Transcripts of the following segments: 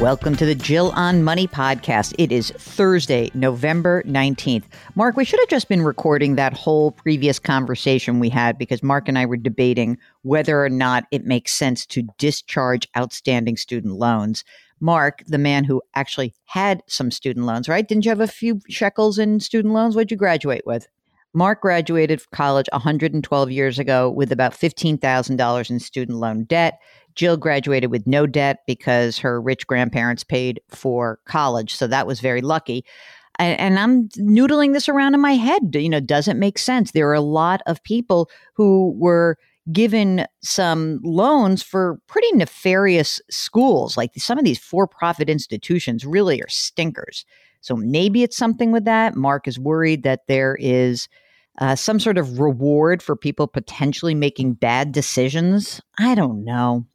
Welcome to the Jill on Money podcast. It is Thursday, November 19th. Mark, we should have just been recording that whole previous conversation we had because Mark and I were debating whether or not it makes sense to discharge outstanding student loans. Mark, the man who actually had some student loans, right? Didn't you have a few shekels in student loans? What'd you graduate with? Mark graduated college 112 years ago with about $15,000 in student loan debt. Jill graduated with no debt because her rich grandparents paid for college. So that was very lucky. And, and I'm noodling this around in my head. You know, does it make sense? There are a lot of people who were given some loans for pretty nefarious schools. Like some of these for profit institutions really are stinkers. So maybe it's something with that. Mark is worried that there is uh, some sort of reward for people potentially making bad decisions. I don't know.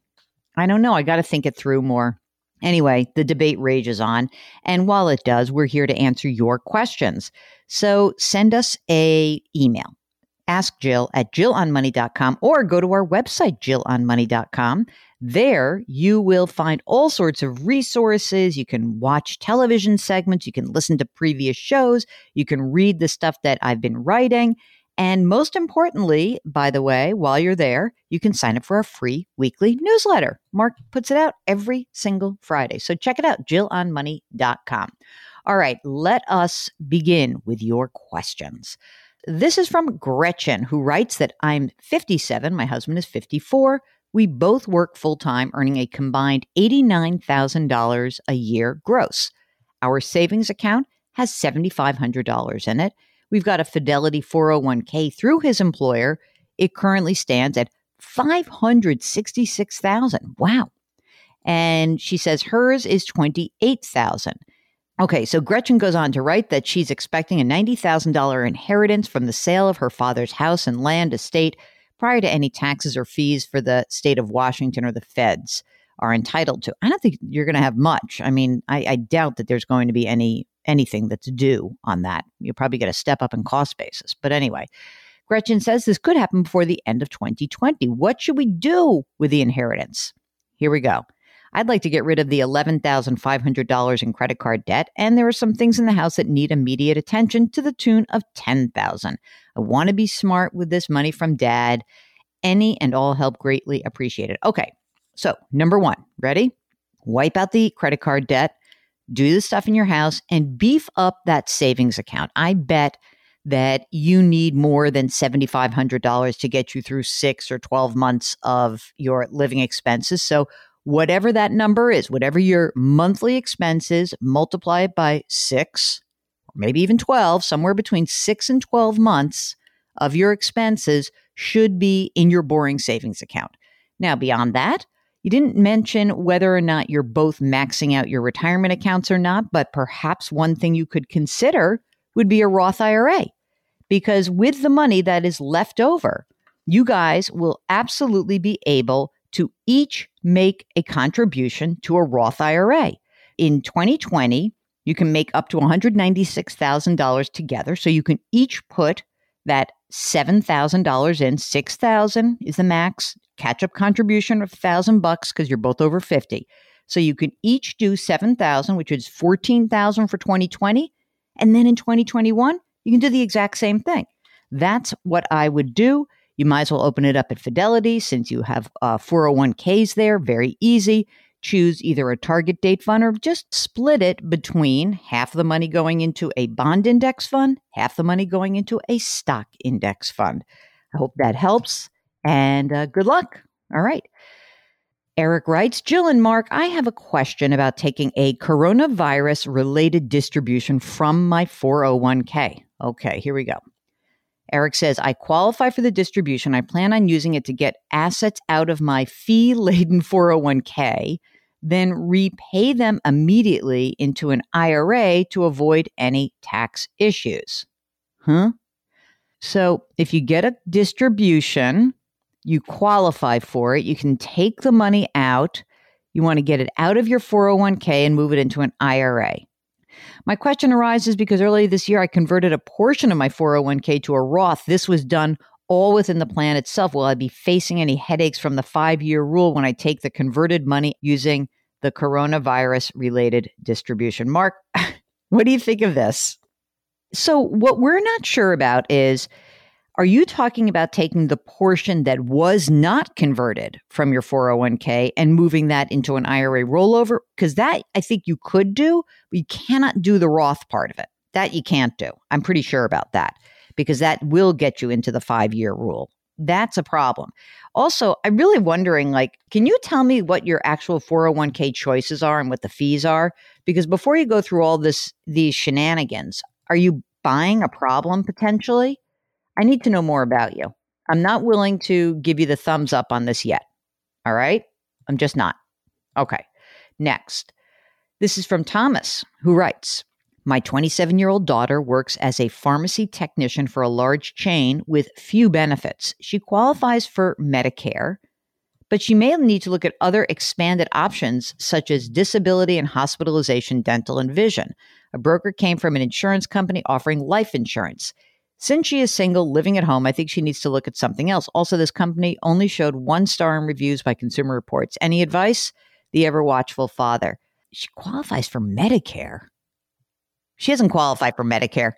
I don't know. I got to think it through more. Anyway, the debate rages on. And while it does, we're here to answer your questions. So send us a email. Ask Jill at jillonmoney.com or go to our website, jillonmoney.com. There, you will find all sorts of resources. You can watch television segments. You can listen to previous shows. You can read the stuff that I've been writing. And most importantly, by the way, while you're there, you can sign up for our free weekly newsletter. Mark puts it out every single Friday. So check it out, jillonmoney.com. All right, let us begin with your questions. This is from Gretchen, who writes that I'm 57, my husband is 54. We both work full time, earning a combined $89,000 a year gross. Our savings account has $7,500 in it We've got a Fidelity 401k through his employer. It currently stands at 566,000. Wow. And she says hers is 28,000. Okay, so Gretchen goes on to write that she's expecting a $90,000 inheritance from the sale of her father's house and land estate prior to any taxes or fees for the state of Washington or the feds are entitled to. I don't think you're going to have much. I mean, I, I doubt that there's going to be any anything that's due on that. You'll probably get a step up in cost basis. But anyway, Gretchen says this could happen before the end of 2020. What should we do with the inheritance? Here we go. I'd like to get rid of the $11,500 in credit card debt, and there are some things in the house that need immediate attention to the tune of 10,000. I want to be smart with this money from dad. Any and all help greatly appreciated. Okay. So, number 1, ready? Wipe out the credit card debt do the stuff in your house and beef up that savings account. I bet that you need more than $7,500 to get you through six or 12 months of your living expenses. So, whatever that number is, whatever your monthly expenses, multiply it by six, or maybe even 12, somewhere between six and 12 months of your expenses should be in your boring savings account. Now, beyond that, you didn't mention whether or not you're both maxing out your retirement accounts or not, but perhaps one thing you could consider would be a Roth IRA. Because with the money that is left over, you guys will absolutely be able to each make a contribution to a Roth IRA. In 2020, you can make up to $196,000 together. So you can each put that $7,000 in, 6,000 is the max catch up contribution of 1000 bucks cuz you're both over 50. So you can each do 7,000, which is 14,000 for 2020, and then in 2021, you can do the exact same thing. That's what I would do. You might as well open it up at Fidelity since you have uh, 401ks there, very easy choose either a target date fund or just split it between half the money going into a bond index fund, half the money going into a stock index fund. I hope that helps and uh, good luck. All right. Eric writes Jill and Mark, I have a question about taking a coronavirus related distribution from my 401k. Okay, here we go. Eric says, I qualify for the distribution. I plan on using it to get assets out of my fee laden 401k, then repay them immediately into an IRA to avoid any tax issues. Huh? So if you get a distribution, you qualify for it. You can take the money out. You want to get it out of your 401k and move it into an IRA. My question arises because earlier this year I converted a portion of my 401k to a Roth. This was done all within the plan itself. Will I be facing any headaches from the five year rule when I take the converted money using the coronavirus related distribution? Mark, what do you think of this? So, what we're not sure about is are you talking about taking the portion that was not converted from your 401k and moving that into an IRA rollover? Because that I think you could do, but you cannot do the Roth part of it. That you can't do. I'm pretty sure about that because that will get you into the five year rule. That's a problem. Also, I'm really wondering like, can you tell me what your actual 401k choices are and what the fees are? Because before you go through all this, these shenanigans, are you buying a problem potentially? I need to know more about you. I'm not willing to give you the thumbs up on this yet. All right? I'm just not. Okay. Next. This is from Thomas, who writes My 27 year old daughter works as a pharmacy technician for a large chain with few benefits. She qualifies for Medicare, but she may need to look at other expanded options such as disability and hospitalization, dental, and vision. A broker came from an insurance company offering life insurance. Since she is single, living at home, I think she needs to look at something else. Also, this company only showed one star in reviews by Consumer Reports. Any advice? The ever watchful father. She qualifies for Medicare. She hasn't qualified for Medicare.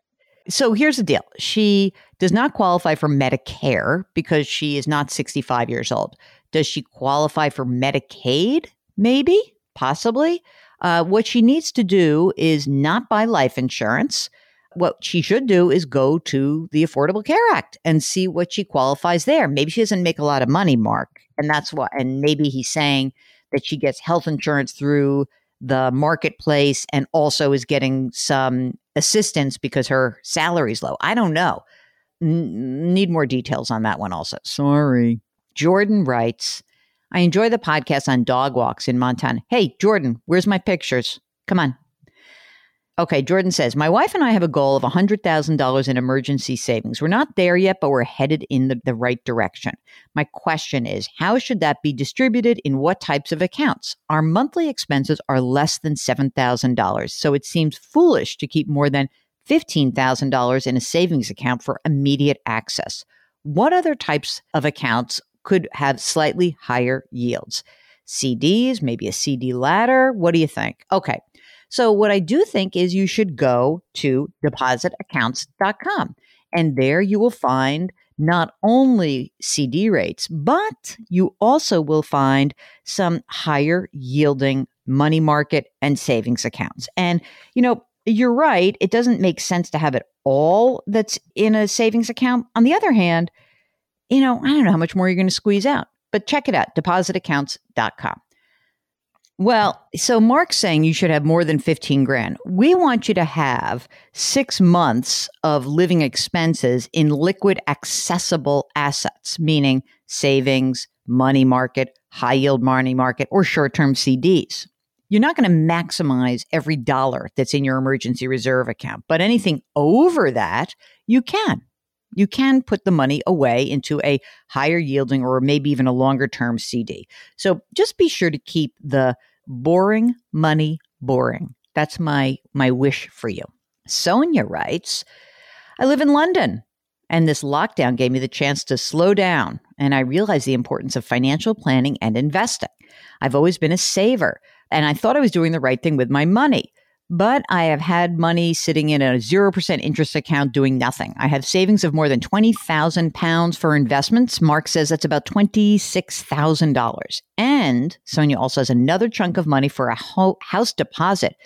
So here's the deal. She does not qualify for Medicare because she is not 65 years old. Does she qualify for Medicaid? Maybe, possibly. Uh, what she needs to do is not buy life insurance what she should do is go to the Affordable Care Act and see what she qualifies there. Maybe she doesn't make a lot of money, Mark. And that's what, and maybe he's saying that she gets health insurance through the marketplace and also is getting some assistance because her salary's low. I don't know. N- need more details on that one also. Sorry. Jordan writes, I enjoy the podcast on dog walks in Montana. Hey, Jordan, where's my pictures? Come on, Okay, Jordan says, My wife and I have a goal of $100,000 in emergency savings. We're not there yet, but we're headed in the, the right direction. My question is, how should that be distributed in what types of accounts? Our monthly expenses are less than $7,000, so it seems foolish to keep more than $15,000 in a savings account for immediate access. What other types of accounts could have slightly higher yields? CDs, maybe a CD ladder? What do you think? Okay. So, what I do think is you should go to depositaccounts.com. And there you will find not only CD rates, but you also will find some higher yielding money market and savings accounts. And, you know, you're right. It doesn't make sense to have it all that's in a savings account. On the other hand, you know, I don't know how much more you're going to squeeze out, but check it out depositaccounts.com. Well, so Mark's saying you should have more than 15 grand. We want you to have six months of living expenses in liquid accessible assets, meaning savings, money market, high yield money market, or short term CDs. You're not going to maximize every dollar that's in your emergency reserve account, but anything over that, you can. You can put the money away into a higher yielding or maybe even a longer term CD. So just be sure to keep the boring money boring. That's my my wish for you. Sonia writes, I live in London and this lockdown gave me the chance to slow down and I realized the importance of financial planning and investing. I've always been a saver and I thought I was doing the right thing with my money. But I have had money sitting in a 0% interest account doing nothing. I have savings of more than 20,000 pounds for investments. Mark says that's about $26,000. And Sonia also has another chunk of money for a ho- house deposit.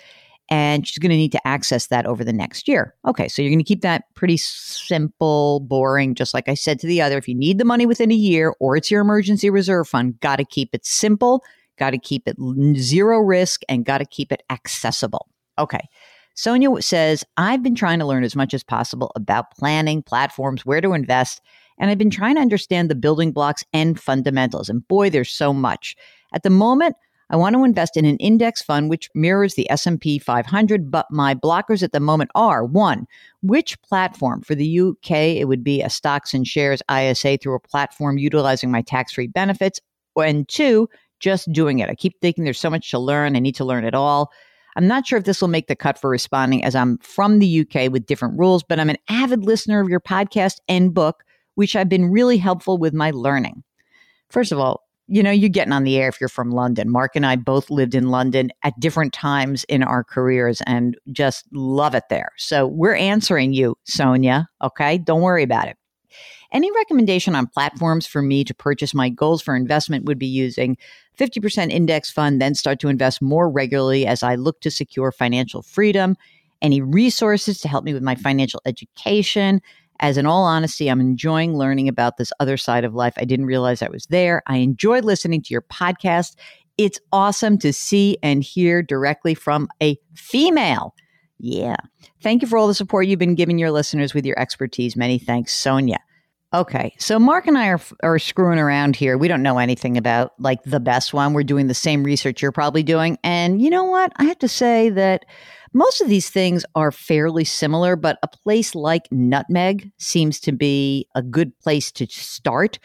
And she's going to need to access that over the next year. Okay, so you're going to keep that pretty simple, boring, just like I said to the other. If you need the money within a year or it's your emergency reserve fund, got to keep it simple, got to keep it zero risk, and got to keep it accessible. Okay. Sonia says, I've been trying to learn as much as possible about planning, platforms, where to invest, and I've been trying to understand the building blocks and fundamentals. And boy, there's so much. At the moment, I want to invest in an index fund which mirrors the S&P 500, but my blockers at the moment are one, which platform for the UK it would be a stocks and shares ISA through a platform utilizing my tax-free benefits, and two, just doing it. I keep thinking there's so much to learn. I need to learn it all. I'm not sure if this will make the cut for responding as I'm from the UK with different rules, but I'm an avid listener of your podcast and book, which have been really helpful with my learning. First of all, you know, you're getting on the air if you're from London. Mark and I both lived in London at different times in our careers and just love it there. So we're answering you, Sonia. Okay. Don't worry about it. Any recommendation on platforms for me to purchase my goals for investment would be using 50% index fund, then start to invest more regularly as I look to secure financial freedom. Any resources to help me with my financial education, as in all honesty, I'm enjoying learning about this other side of life. I didn't realize I was there. I enjoy listening to your podcast. It's awesome to see and hear directly from a female. Yeah. Thank you for all the support you've been giving your listeners with your expertise. Many thanks, Sonia. Okay, so Mark and I are are screwing around here. We don't know anything about like the best one. We're doing the same research you're probably doing, and you know what? I have to say that most of these things are fairly similar, but a place like Nutmeg seems to be a good place to start.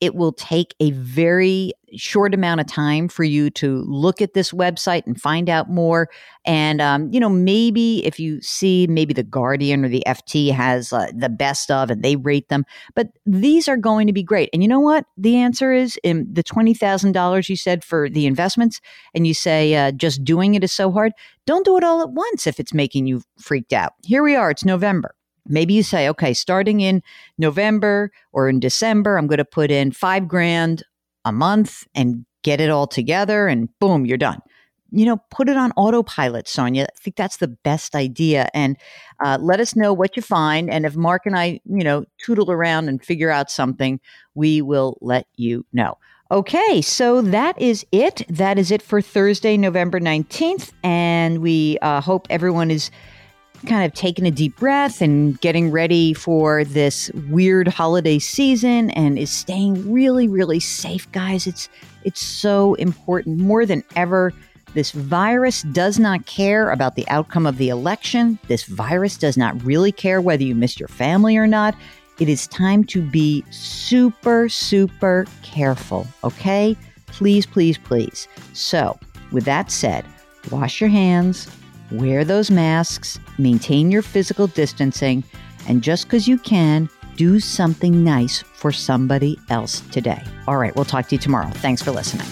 It will take a very short amount of time for you to look at this website and find out more. And, um, you know, maybe if you see maybe the Guardian or the FT has uh, the best of and they rate them, but these are going to be great. And you know what? The answer is in the $20,000 you said for the investments, and you say uh, just doing it is so hard. Don't do it all at once if it's making you freaked out. Here we are, it's November. Maybe you say, okay, starting in November or in December, I'm going to put in five grand a month and get it all together, and boom, you're done. You know, put it on autopilot, Sonia. I think that's the best idea. And uh, let us know what you find. And if Mark and I, you know, tootle around and figure out something, we will let you know. Okay, so that is it. That is it for Thursday, November 19th. And we uh, hope everyone is kind of taking a deep breath and getting ready for this weird holiday season and is staying really really safe guys. It's it's so important. More than ever this virus does not care about the outcome of the election. This virus does not really care whether you miss your family or not. It is time to be super super careful okay? Please please please. So with that said wash your hands wear those masks, maintain your physical distancing, and just because you can, do something nice for somebody else today. All right, we'll talk to you tomorrow. Thanks for listening.